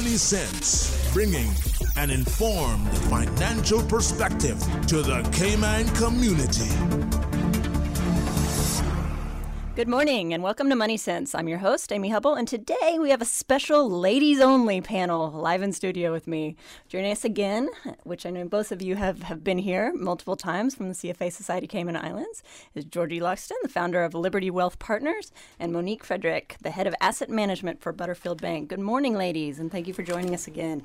Money Sense, bringing an informed financial perspective to the Cayman community. Good morning and welcome to Money Sense. I'm your host, Amy Hubble, and today we have a special ladies only panel live in studio with me. Joining us again, which I know both of you have, have been here multiple times from the CFA Society Cayman Islands, is Georgie Loxton, the founder of Liberty Wealth Partners, and Monique Frederick, the head of asset management for Butterfield Bank. Good morning, ladies, and thank you for joining us again.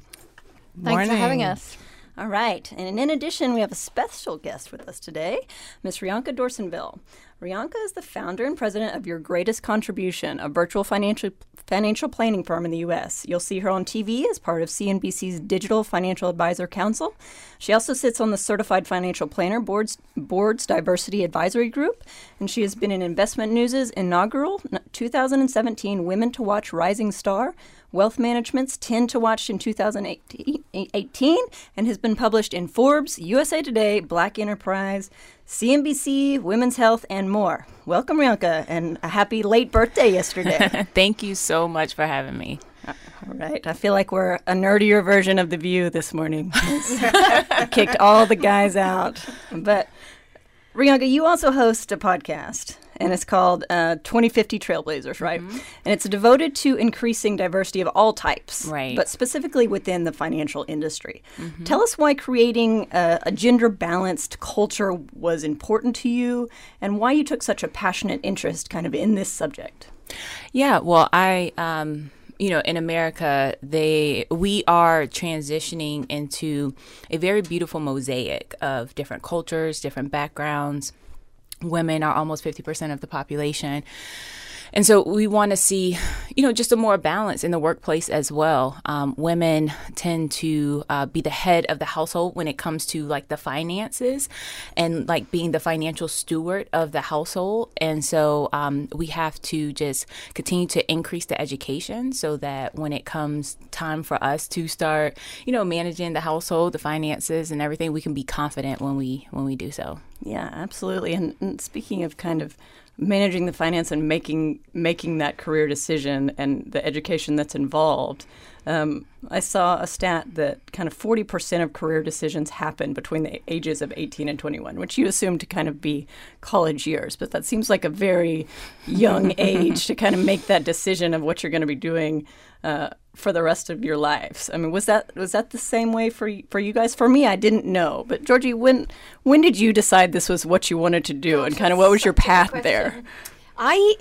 Thanks for having us. All right. And in addition, we have a special guest with us today, Miss Rianka Dorsainvil. Rianka is the founder and president of Your Greatest Contribution, a virtual financial financial planning firm in the U.S. You'll see her on TV as part of CNBC's Digital Financial Advisor Council. She also sits on the Certified Financial Planner Board's, Board's Diversity Advisory Group, and she has been in Investment News' inaugural 2017 Women to Watch Rising Star, Wealth Management's 10 to Watch in 2018, and has been published in Forbes, USA Today, Black Enterprise, CNBC, Women's Health, and more. Welcome, Rianka, and a happy late birthday yesterday. Thank you so much for having me. Uh, all right. I feel like we're a nerdier version of The View this morning. kicked all the guys out. But, Rianka, you also host a podcast and it's called uh, 2050 Trailblazers, right? Mm-hmm. And it's devoted to increasing diversity of all types, right? But specifically within the financial industry. Mm-hmm. Tell us why creating a, a gender balanced culture was important to you, and why you took such a passionate interest, kind of, in this subject. Yeah, well, I. Um, you know, in America, they we are transitioning into a very beautiful mosaic of different cultures, different backgrounds, women are almost 50% of the population. And so we want to see, you know, just a more balance in the workplace as well. Um, women tend to uh, be the head of the household when it comes to like the finances and like being the financial steward of the household. And so um, we have to just continue to increase the education so that when it comes time for us to start, you know, managing the household, the finances, and everything, we can be confident when we when we do so. Yeah, absolutely. And, and speaking of kind of managing the finance and making making that career decision and the education that's involved. Um, I saw a stat that kind of 40% of career decisions happen between the ages of 18 and 21, which you assume to kind of be college years, but that seems like a very young age to kind of make that decision of what you're going to be doing uh, for the rest of your lives. I mean, was that was that the same way for for you guys? For me, I didn't know. But Georgie, when when did you decide this was what you wanted to do, and kind of what was your path there? I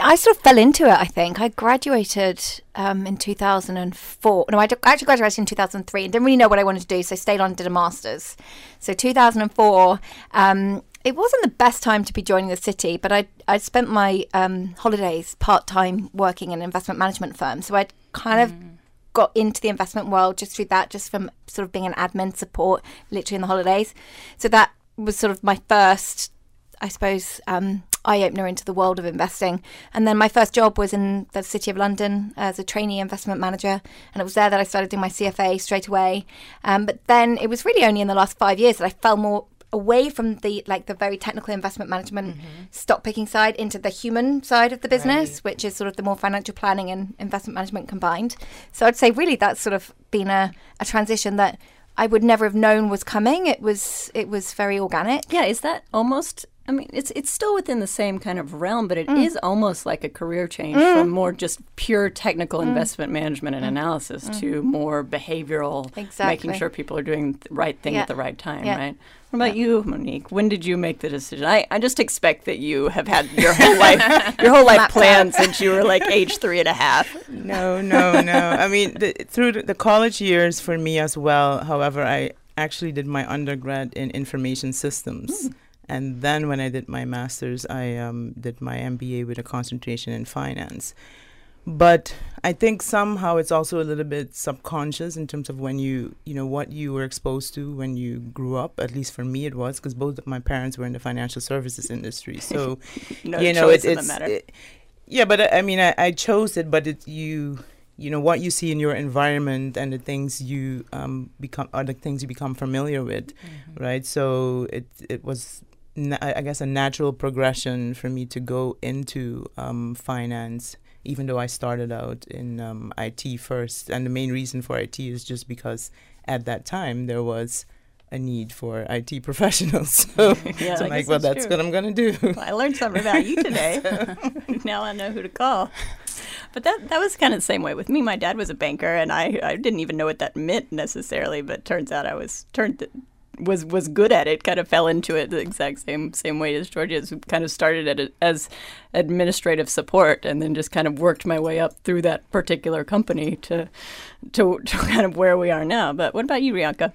I sort of fell into it. I think I graduated um, in 2004. No, I actually graduated in 2003 and didn't really know what I wanted to do, so I stayed on and did a master's. So 2004. Um, it wasn't the best time to be joining the city, but I I spent my um, holidays part time working in an investment management firm, so I'd kind of mm. got into the investment world just through that, just from sort of being an admin support, literally in the holidays. So that was sort of my first, I suppose, um, eye opener into the world of investing. And then my first job was in the City of London as a trainee investment manager, and it was there that I started doing my CFA straight away. Um, but then it was really only in the last five years that I fell more away from the like the very technical investment management mm-hmm. stock picking side into the human side of the business right. which is sort of the more financial planning and investment management combined so i'd say really that's sort of been a, a transition that i would never have known was coming it was it was very organic yeah is that almost I mean, it's it's still within the same kind of realm, but it mm. is almost like a career change mm. from more just pure technical mm. investment management and mm. analysis mm. to more behavioral, exactly. making sure people are doing the right thing yeah. at the right time, yeah. right? What about yeah. you, Monique? When did you make the decision? I, I just expect that you have had your whole life your whole life planned since you were like age three and a half. No, no, no. I mean, the, through the college years for me as well. However, I actually did my undergrad in information systems. And then when I did my master's, I um, did my MBA with a concentration in finance. But I think somehow it's also a little bit subconscious in terms of when you, you know, what you were exposed to when you grew up. At least for me, it was because both of my parents were in the financial services industry. So, no you know, it, it's it, yeah. But I, I mean, I, I chose it, but it you you know what you see in your environment and the things you um, become are the things you become familiar with, mm-hmm. right? So it it was I guess a natural progression for me to go into um, finance even though I started out in um, IT first. And the main reason for IT is just because at that time there was a need for IT professionals. So, Yeah, so I'm like, well, that's that's true. what I'm going to do. Well, I learned something about you today. now I know who to call. But that that was kind of the same way with me. My dad was a banker, and I, I didn't even know what that meant necessarily. But turns out I was turned was was good at it. Kind of fell into it the exact same same way as Georgie's. Kind of started at it as administrative support, and then just kind of worked my way up through that particular company to to, to kind of where we are now. But what about you, Rianka?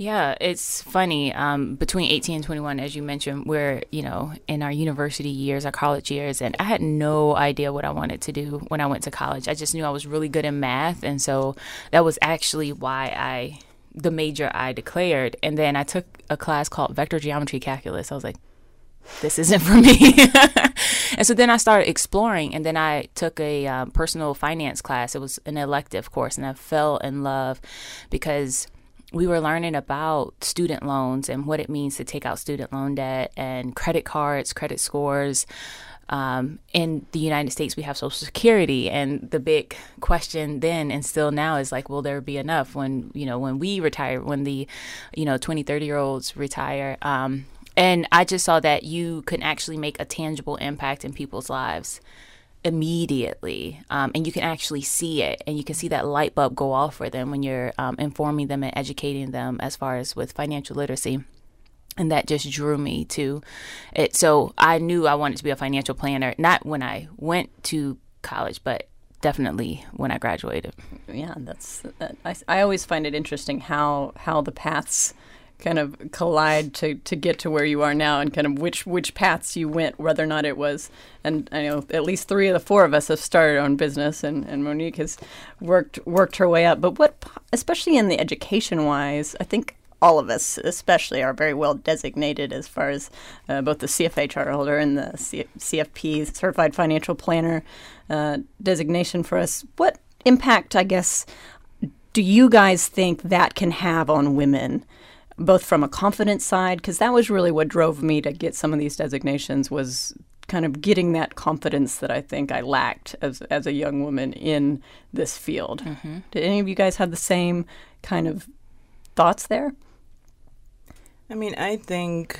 Yeah, it's funny. Um, between 18 and 21, as you mentioned, we're, you know, in our university years, our college years, and I had no idea what I wanted to do when I went to college. I just knew I was really good in math. And so that was actually why I, the major I declared. And then I took a class called Vector Geometry Calculus. I was like, this isn't for me. and so then I started exploring, and then I took a um, personal finance class. It was an elective course, and I fell in love because we were learning about student loans and what it means to take out student loan debt and credit cards, credit scores. Um, in the United States, we have Social Security, and the big question then and still now is like, will there be enough when you know when we retire, when the you know 20, 30 year olds retire? Um, and I just saw that you can actually make a tangible impact in people's lives immediately um, and you can actually see it and you can see that light bulb go off for them when you're um, informing them and educating them as far as with financial literacy and that just drew me to it so i knew i wanted to be a financial planner not when i went to college but definitely when i graduated yeah, that's. That, I, I always find it interesting how how the paths kind of collide to, to get to where you are now, and kind of which which paths you went, whether or not it was. And I know at least three of the four of us have started our own business, and, and Monique has worked worked her way up. But what, especially in the education wise, I think all of us, especially, are very well designated as far as uh, both the CFA charter holder and the C- CFP Certified Financial Planner uh, designation for us. What impact, I guess, do you guys think that can have on women? both from a confidence side because that was really what drove me to get some of these designations was kind of getting that confidence that I think I lacked as as a young woman in this field. Did any of you guys have the same kind of thoughts there? I mean, I think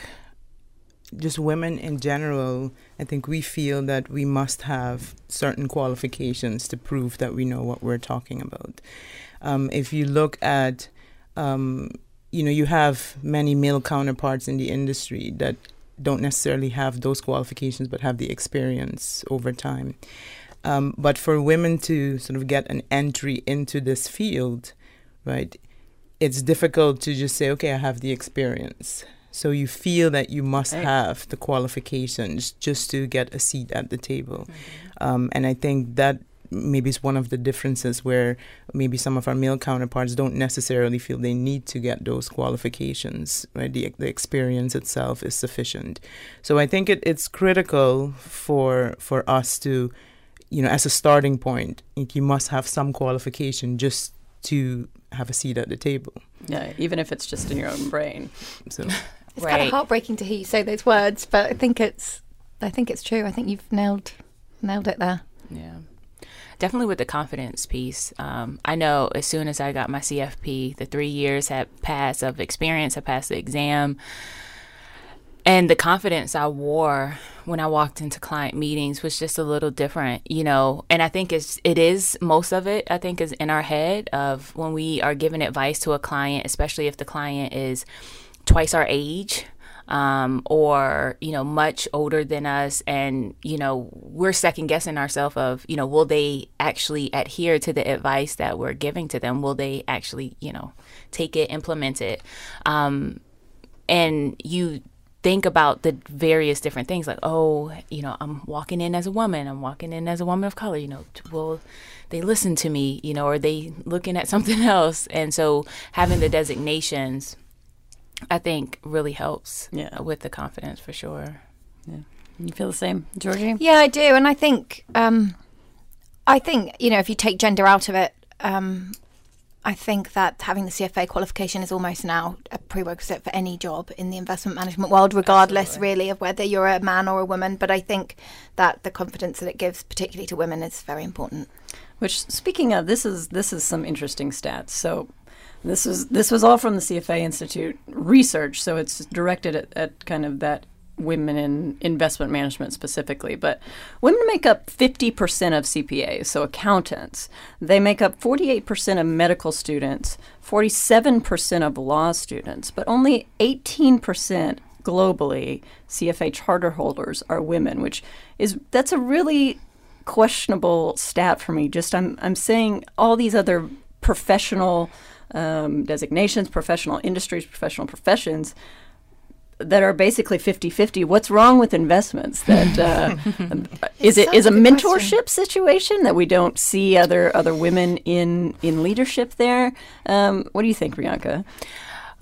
just women in general, I think we feel that we must have certain qualifications to prove that we know what we're talking about. Um, if you look at, um, you know, you have many male counterparts in the industry that don't necessarily have those qualifications but have the experience over time. Um, but for women to sort of get an entry into this field, right, it's difficult to just say, okay, I have the experience. So you feel that you must Right. have the qualifications just to get a seat at the table. Um, and I think that maybe is one of the differences where maybe some of our male counterparts don't necessarily feel they need to get those qualifications, right? The, the experience itself is sufficient. So I think it, it's critical for for us to, you know, as a starting point, you must have some qualification just to have a seat at the table. Yeah, even if it's just in your own brain. So It's kind of heartbreaking to hear you say those words, but I think it's, I think it's true. I think you've nailed, nailed it there. Yeah. Definitely with the confidence piece. Um, I know as soon as I got my CFP, the three years had passed of experience, I passed the exam. And the confidence I wore when I walked into client meetings was just a little different, you know. And I think it's it is most of it. I think is in our head of when we are giving advice to a client, especially if the client is twice our age um, or you know much older than us and you know we're second guessing ourselves of you know will they actually adhere to the advice that we're giving to them will they actually you know take it implement it um, and you think about the various different things like oh you know i'm walking in as a woman i'm walking in as a woman of color you know t- will they listen to me you know or are they looking at something else and so having the designations i think really helps Yeah. with the confidence for sure yeah You feel the same, Georgie? Yeah, I do, and I think, um, I think you know, if you take gender out of it, um, I think that having the CFA qualification is almost now a prerequisite for any job in the investment management world, regardless Absolutely. really of whether you're a man or a woman. But I think that the confidence that it gives, particularly to women, is very important. Which, speaking of, this is this is some interesting stats. So, this was this was all from the CFA Institute research. So it's directed at, at kind of that women in investment management specifically, but women make up 50% of CPAs, so accountants. They make up 48% of medical students, 47% of law students, but only 18% globally CFA charter holders are women, which is that's a really questionable stat for me. Just I'm I'm saying all these other professional um, designations, professional industries, professional professions that are basically 50-50 what's wrong with investments that uh, is it is a mentorship question. situation that we don't see other other women in in leadership there? Um, what do you think Rianka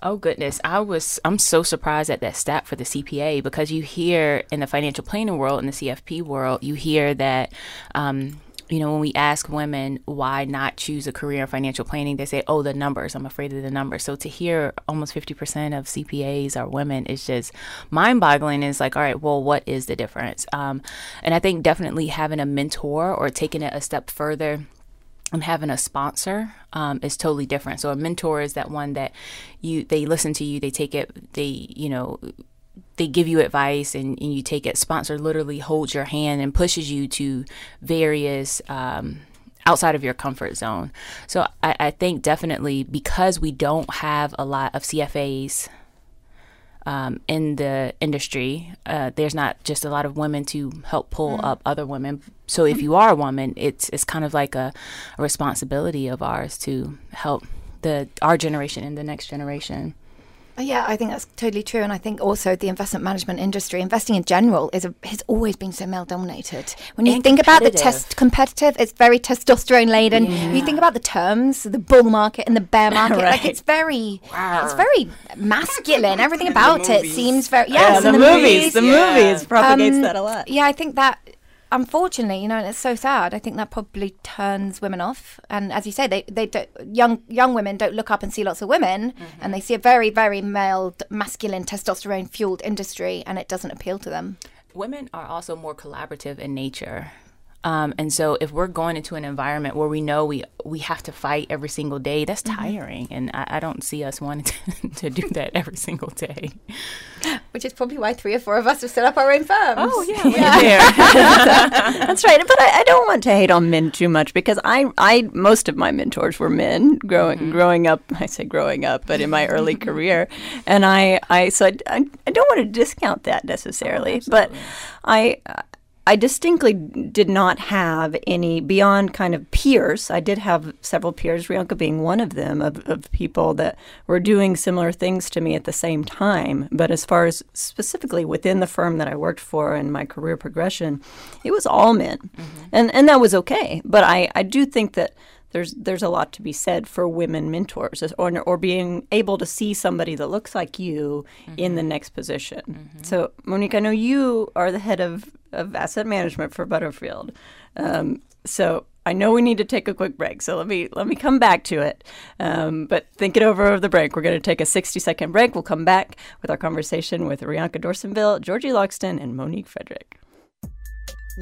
Oh goodness, I was I'm so surprised at that stat for the CPA because you hear in the financial planning world in the CFP world you hear that um, you know, when we ask women why not choose a career in financial planning, they say, oh, the numbers. I'm afraid of the numbers. So to hear almost 50% of CPAs are women is just mind boggling. It's like, all right, well, what is the difference? Um, and I think definitely having a mentor or taking it a step further and having a sponsor um, is totally different. So a mentor is that one that you they listen to you, they take it, they you know they give you advice and, and you take it. Sponsor literally holds your hand and pushes you to various um, outside of your comfort zone. So I, I, think definitely because we don't have a lot of CFAs um, in the industry, uh, there's not just a lot of women to help pull mm. up other women. So if you are a woman, it's it's kind of like a, a responsibility of ours to help the our generation and the next generation. Yeah, I think that's totally true, and I think also the investment management industry, investing in general, is a, has always been so male dominated. When you and think about the test competitive, it's very testosterone laden. Yeah. You think about the terms, the bull market and the bear market, right. like it's very, wow. it's very masculine. Everything about it seems very yes. Yeah, the, the, movies, movies the yeah. movies propagates um, that a lot. Yeah, I think that unfortunately, you know, and it's so sad. I think that probably turns women off. And as you say, they they don't, young young women don't look up and see lots of women, mm-hmm. and they see a very very male, masculine, testosterone fueled industry, and it doesn't appeal to them. Women are also more collaborative in nature. Um, and so if we're going into an environment where we know we we have to fight every single day, that's mm-hmm. tiring. And I, I, don't see us wanting to, to, do that every single day. Which is probably why three or four of us have set up our own firms. Oh yeah, yeah. that's right. But I, I, don't want to hate on men too much because I, I most of my mentors were men growing mm-hmm. growing up. I say growing up, but in my early career, and I I so I, I, don't want to discount that necessarily, oh, but I I distinctly did not have any beyond kind of peers. I did have several peers, Rianka being one of them, of, of people that were doing similar things to me at the same time. But as far as specifically within the firm that I worked for and my career progression, it was all men. Mm-hmm. And, and that was okay. But I, I do think that there's there's a lot to be said for women mentors or or being able to see somebody that looks like you mm-hmm. in the mm-hmm. next position. Mm-hmm. So Monique, I know you are the head of, of asset management for Butterfield. Um, so I know we need to take a quick break, so let me let me come back to it. Um, but think it over over the break. We're going to take a 60 second break. We'll come back with our conversation with Rianka Dorsainvil, Georgie Loxton, and Monique Frederick.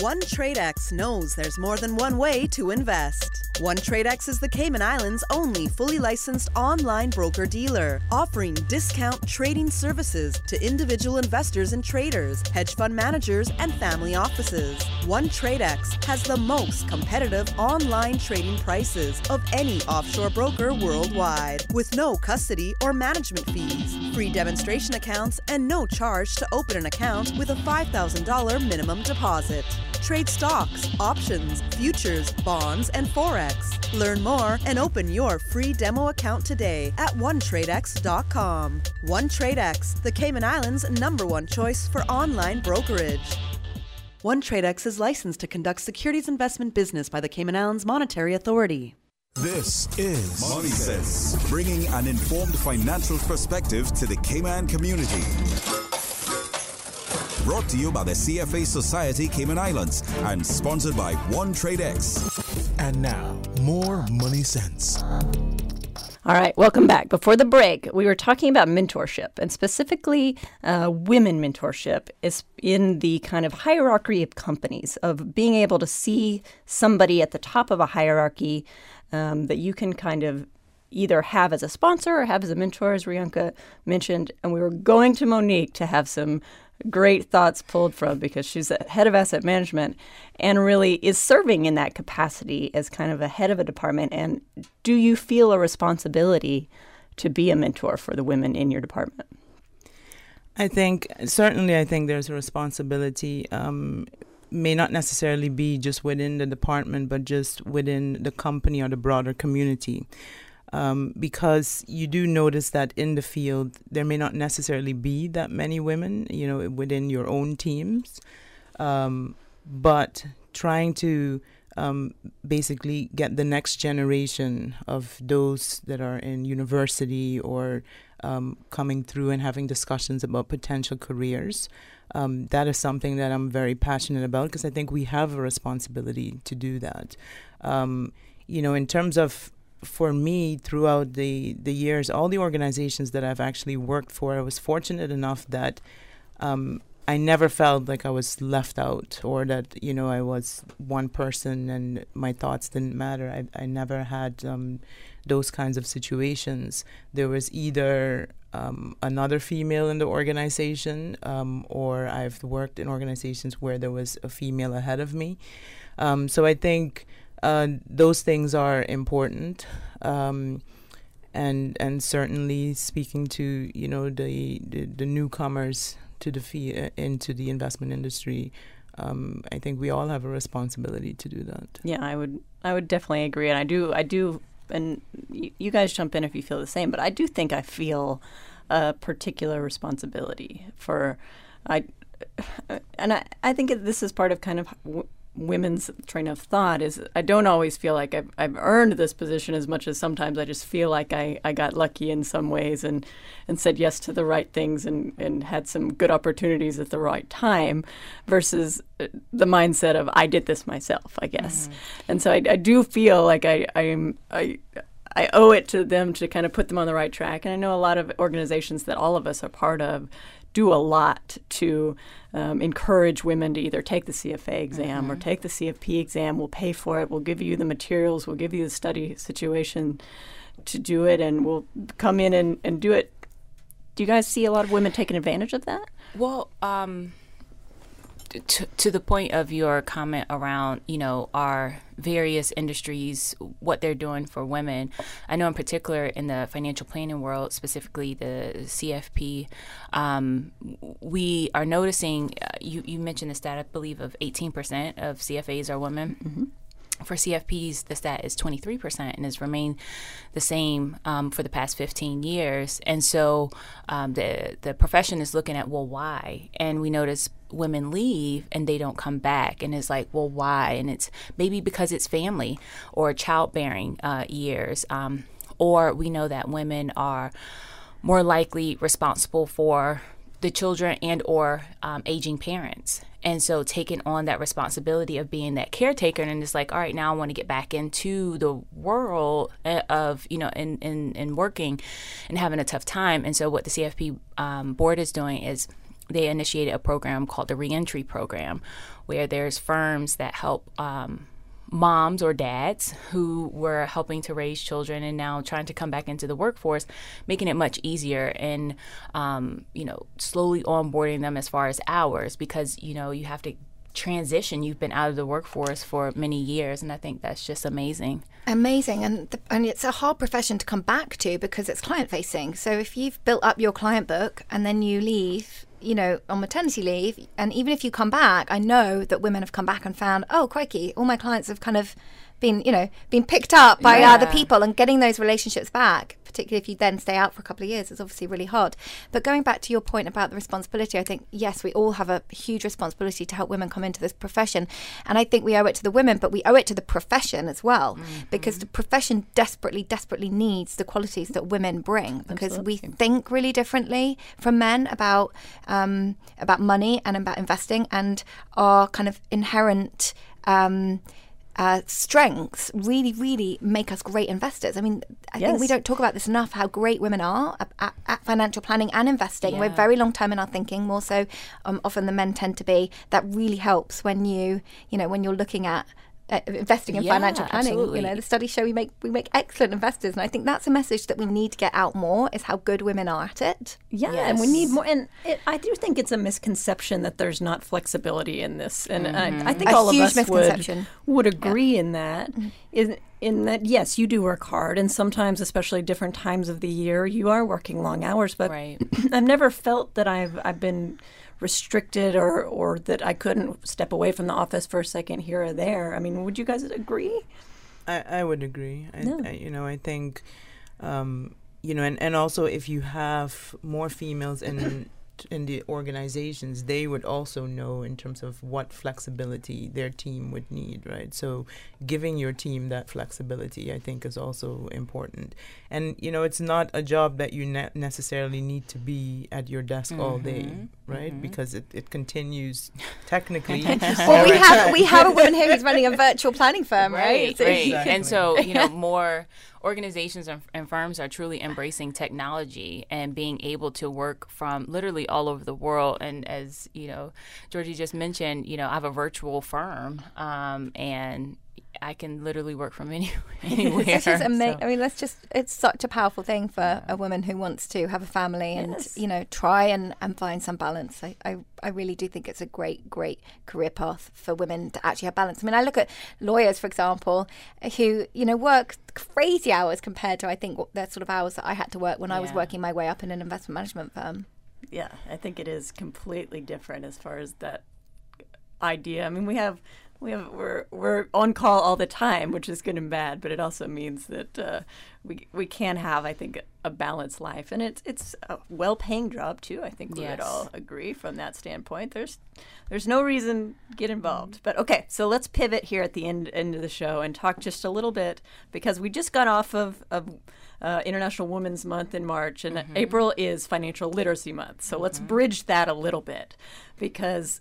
One TradeX knows there's more than one way to invest. One TradeX is the Cayman Islands' only fully licensed online broker dealer, offering discount trading services to individual investors and traders, hedge fund managers, and family offices. One TradeX has the most competitive online trading prices of any offshore broker worldwide, with no custody or management fees, free demonstration accounts, and no charge to open an account with a $5,000 minimum deposit. Trade stocks, options, futures, bonds, and Forex. Learn more and open your free demo account today at OneTradeX.com. OneTradeX, the Cayman Islands' number one choice for online brokerage. OneTradeX is licensed to conduct securities investment business by the Cayman Islands Monetary Authority. This is Money Sense, bringing an informed financial perspective to the Cayman community. Brought to you by the CFA Society Cayman Islands and sponsored by One Trade X. And now, more Money Sense. All right, welcome back. Before the break, we were talking about mentorship and specifically uh, women mentorship is in the kind of hierarchy of companies, of being able to see somebody at the top of a hierarchy um, that you can kind of either have as a sponsor or have as a mentor, as Rianka mentioned. And we were going to Monique to have some great thoughts pulled from because she's the head of asset management and really is serving in that capacity as kind of a head of a department. And do you feel a responsibility to be a mentor for the women in your department? I think certainly I think there's a responsibility. Um, may not necessarily be just within the department, but just within the company or the broader community um, because you do notice that in the field there may not necessarily be that many women, you know, within your own teams, um, but trying to um, basically get the next generation of those that are in university or um, coming through and having discussions about potential careers. Um, that is something that I'm very passionate about because I think we have a responsibility to do that. Um, you know, in terms of for me throughout the the years, all the organizations that I've actually worked for, I was fortunate enough that um, I never felt like I was left out or that you know I was one person and my thoughts didn't matter. I I never had um, those kinds of situations. There was either um, another female in the organization, um, or I've worked in organizations where there was a female ahead of me. Um, so I think uh, those things are important. Um, and and certainly speaking to you know the the, the newcomers to the fee, uh, into the investment industry, um, I think we all have a responsibility to do that. Yeah, I would I would definitely agree, and I do I do, and y- you guys jump in if you feel the same, but I do think I feel a particular responsibility for I, and I I think this is part of kind of. Women's train of thought is I don't always feel like I've, I've earned this position as much as sometimes I just feel like I, I got lucky in some ways and, and said yes to the right things and, and had some good opportunities at the right time versus uh, the mindset of I did this myself, I guess. Mm. And so I, I do feel like I, I'm, I, I owe it to them to kind of put them on the right track. And I know a lot of organizations that all of us are part of do a lot to um, encourage women to either take the CFA exam mm-hmm. or take the CFP exam. We'll pay for it. We'll give you the materials. We'll give you the study situation to do it, and we'll come in and, and do it. Do you guys see a lot of women taking advantage of that? Well, um, to, to the point of your comment around, you know, our various industries, what they're doing for women. I know in particular in the financial planning world, specifically the CFP, um, we are noticing, uh, you, you mentioned the stat, I believe, of 18% of CFAs are women. Mm-hmm for CFPs, the stat is 23% and has remained the same um, for the past 15 years. And so um, the, the profession is looking at, well, why? And we notice women leave and they don't come back. And it's like, well, why? And it's maybe because it's family or childbearing uh, years. Um, or we know that women are more likely responsible for the children and or um, aging parents and so taking on that responsibility of being that caretaker and it's like all right now i want to get back into the world uh, of you know in, in, in working and having a tough time and so what the cfp um, board is doing is they initiated a program called the reentry program where there's firms that help um, moms or dads who were helping to raise children and now trying to come back into the workforce, making it much easier and, um, you know, slowly onboarding them as far as hours because, you know, you have to transition. You've been out of the workforce for many years, and I think that's just amazing. Amazing, and the, and it's a hard profession to come back to because it's client facing. So if you've built up your client book and then you leave, you know, on maternity leave, and even if you come back, I know that women have come back and found, oh, crikey, all my clients have kind of been, you know, been picked up by yeah. other people and getting those relationships back, particularly if you then stay out for a couple of years, it's obviously really hard. But going back to your point about the responsibility, I think, yes, we all have a huge responsibility to help women come into this profession. And I think we owe it to the women, but we owe it to the profession as well, mm-hmm. because the profession desperately, desperately needs the qualities that women bring because Absolutely. we think really differently from men about um, about money and about investing and our kind of inherent um, uh, strengths really, really make us great investors. I mean, I think we don't talk about this enough how great women are at, at, financial planning and investing. We're very long term in our thinking, more so um, often than men tend to be. That really helps when you, you know, when you're looking at. Uh, investing in Yeah, financial planning, absolutely. you know, the studies show we make we make excellent investors, and I think that's a message that we need to get out more: is how good women are at it. Yeah, and we need more. And it, I do think it's a misconception that there's not flexibility in this, and I, I think mm-hmm. A all of us would misconception. would agree in that. Mm-hmm. In, in that, yes, you do work hard, and sometimes, especially different times of the year, you are working long hours. But Right. I've never felt that I've I've been restricted or or that I couldn't step away from the office for a second here or there. I mean, would you guys agree? I, I would agree. I, Yeah. I, you know, I think, um, you know, and, and also if you have more females in in the organizations, they would also know in terms of what flexibility their team would need, right? So giving your team that flexibility, I think, is also important. And you know, it's not a job that you ne- necessarily need to be at your desk all day, mm-hmm. right? Mm-hmm. Because it, it continues technically. Well, we have we have a woman here who's running a virtual planning firm, right? Right, So- right. Exactly. And so, you know, more organizations and, and firms are truly embracing technology and being able to work from literally all over the world. And as, you know, Georgie just mentioned, you know, I have a virtual firm um, and I can literally work from any, anywhere. It's just amazing. So- I mean, that's just, it's such a powerful thing for a woman who wants to have a family and, Yes. you know, try and, and find some balance. I, I, I really do think it's a great, great career path for women to actually have balance. I mean, I look at lawyers, for example, who, you know, work crazy hours compared to, I think, what the sort of hours that I had to work when I was working my way up in an investment management firm. Yeah, I think it is completely different as far as that idea. I mean, we have we have we're we're on call all the time, which is good and bad, but it also means that uh, we we can have, I think, a balanced life, and it's it's a well-paying job too. I think we would all agree from that standpoint. There's there's no reason to get involved. But okay, so let's pivot here at the end end of the show and talk just a little bit because we just got off of of uh, International Women's Month in March, and April is Financial Literacy Month. So let's bridge that a little bit because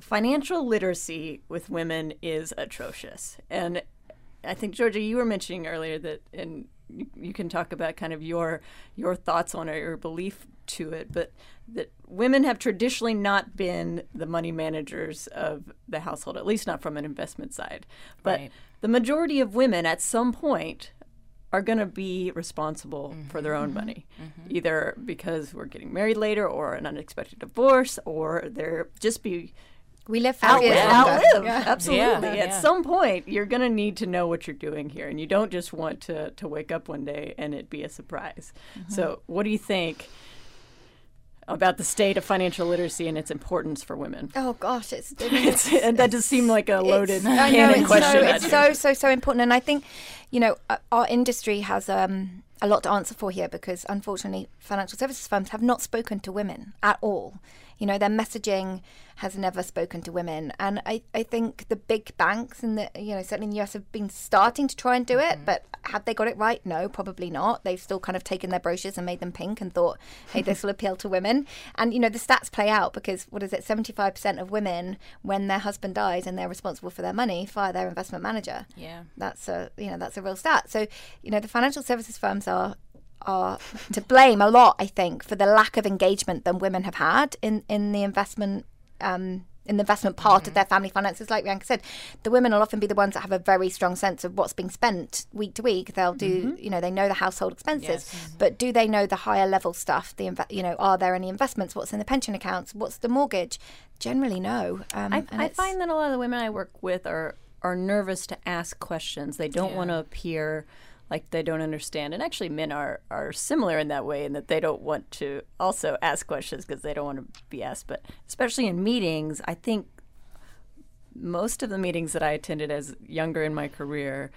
financial literacy with women is atrocious. And I think Georgie, you were mentioning earlier that, and you, can talk about kind of your your thoughts on it, your belief to it, but that women have traditionally not been the money managers of the household, at least not from an investment side. But Right. the majority of women at some point are going to be responsible mm-hmm. for their own mm-hmm. money, mm-hmm. either because we're getting married later, or an unexpected divorce, or they're just be We live five years outlive. longer. outlive. Yeah. Absolutely. Yeah, At yeah. some point, you're going to need to know what you're doing here, and you don't just want to to wake up one day and it be a surprise. So, what do you think about the state of financial literacy and its importance for women? Oh gosh, it's, It's, and that does seem like a loaded It's- I know it's question. so it's so so so important, and I think you know uh, our industry has um, a lot to answer for here because unfortunately financial services firms have not spoken to women at all. You know their messaging has never spoken to women, and I, I think the big banks and the you know certainly in the US have been starting to try and do it, mm-hmm. but have they got it right? No, probably not. They've still kind of taken their brochures and made them pink and thought, hey, this will appeal to women. And you know the stats play out because what is it? Seventy five percent of women, when their husband dies and they're responsible for their money, fire their investment manager yeah. that's a you know that's a real stat. So you know the financial services firms are are to blame a lot, I think, for the lack of engagement that women have had in in the investment. Um, in the investment part of their family finances, like Rianka said, the women will often be the ones that have a very strong sense of what's being spent week to week. They'll do, you know, they know the household expenses, but do they know the higher level stuff? The inve- you know, are there any investments? What's in the pension accounts? What's the mortgage? Generally, no. Um, I, and I find that a lot of the women I work with are are nervous to ask questions. They don't want to appear like they don't understand. And actually, men are are similar in that way, in that they don't want to also ask questions because they don't want to be asked. But especially in meetings, I think most of the meetings that I attended as younger in my career.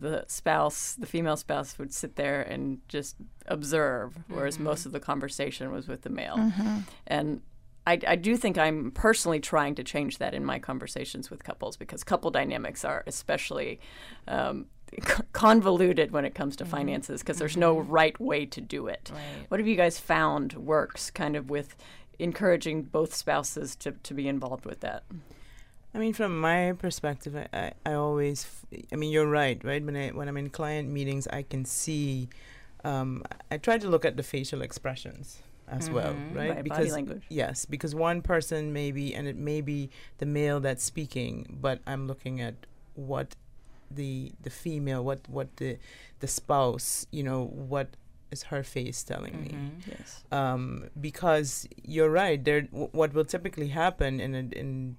The spouse, the female spouse, would sit there and just observe, whereas most of the conversation was with the male. And I, I do think I'm personally trying to change that in my conversations with couples because couple dynamics are especially um, convoluted when it comes to finances because there's no right way to do it. What have you guys found works kind of with encouraging both spouses to, to be involved with that? I mean, from my perspective, I, I, I always, f- I mean, you're right, right? When I when I'm in client meetings, I can see. Um, I try to look at the facial expressions as well, Mhm. right? Right, body because language. yes, because one person maybe, and it may be the male that's speaking, but I'm looking at what the the female, what what the the spouse, you know, what is her face telling me? Mhm. Yes. um, because you're right. There, w- what will typically happen in a, in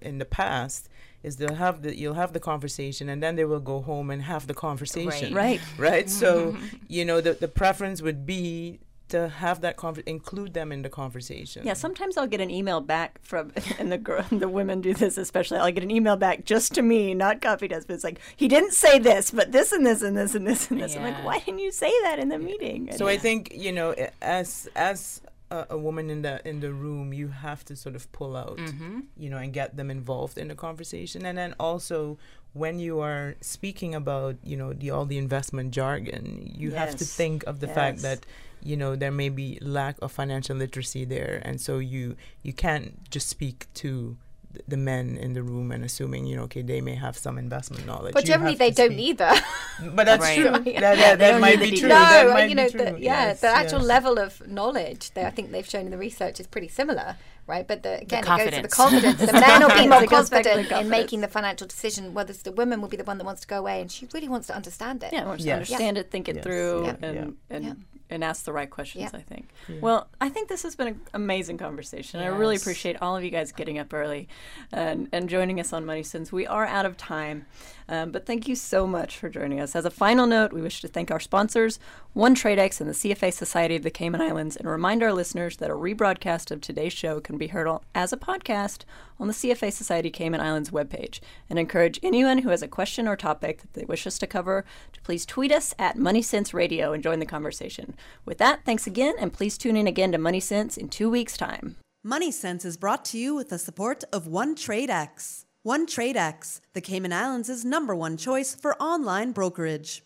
in the past is they'll have the you'll have the conversation and then they will go home and have the conversation. Right. Right. So you know the the preference would be to have that conver- include them in the conversation. Yeah, sometimes I'll get an email back from, and the girl, the women do this especially. I'll get an email back just to me, not copied us, but it's like he didn't say this, but this and this and this and this and this. I'm like, why didn't you say that in the meeting? So I think you know, as as a, a woman in the in the room, you have to sort of pull out, Mm-hmm. you know, and get them involved in the conversation, and then also when you are speaking about you know the all the investment jargon, you have to think of the fact that you know there may be lack of financial literacy there, and so you you can't just speak to th- the men in the room and assuming you know okay they may have some investment knowledge But generally, they to don't speak. either. but that's Right. true Yeah. that, that, that might be true no, that might you be know, true. the, yeah, Yes, the actual yes. level of knowledge, they, I think they've shown in the research is pretty similar, right? But the, again, it goes to the confidence. confidence. The men will be more It goes back to the confident in confidence. making the financial decision, whereas the woman will be the one that wants to go away and she really wants to understand it. Yeah, I want to Yes. understand it, think it Yes. through, Yeah. and Yeah. and Yeah. And ask the right questions. Yeah. I think. Well, I think this has been an amazing conversation. I really appreciate all of you guys getting up early and and joining us on Money Sense. We are out of time, um, but thank you so much for joining us. As a final note, we wish to thank our sponsors, One TradeX and the CFA Society of the Cayman Islands, and remind our listeners that a rebroadcast of today's show can be heard as a podcast on the CFA Society Cayman Islands webpage, and encourage anyone who has a question or topic that they wish us to cover to please tweet us at Money Sense Radio and join the conversation. With that, thanks again, and please tune in again to Money Sense in two weeks' time. Money Sense is brought to you with the support of One Trade X. One Trade X, the Cayman Islands' number one choice for online brokerage.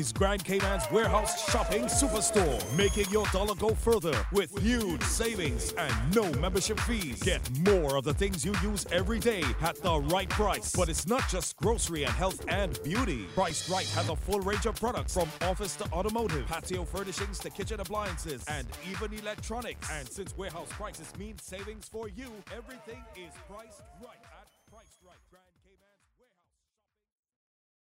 Is Grand Cayman's warehouse shopping superstore, making your dollar go further with huge savings and no membership fees. Get more of the things you use every day at the right price. But it's not just grocery and health and beauty. Price Right has a full range of products from office to automotive, patio furnishings to kitchen appliances, and even electronics. And since warehouse prices mean savings for you, everything is priced right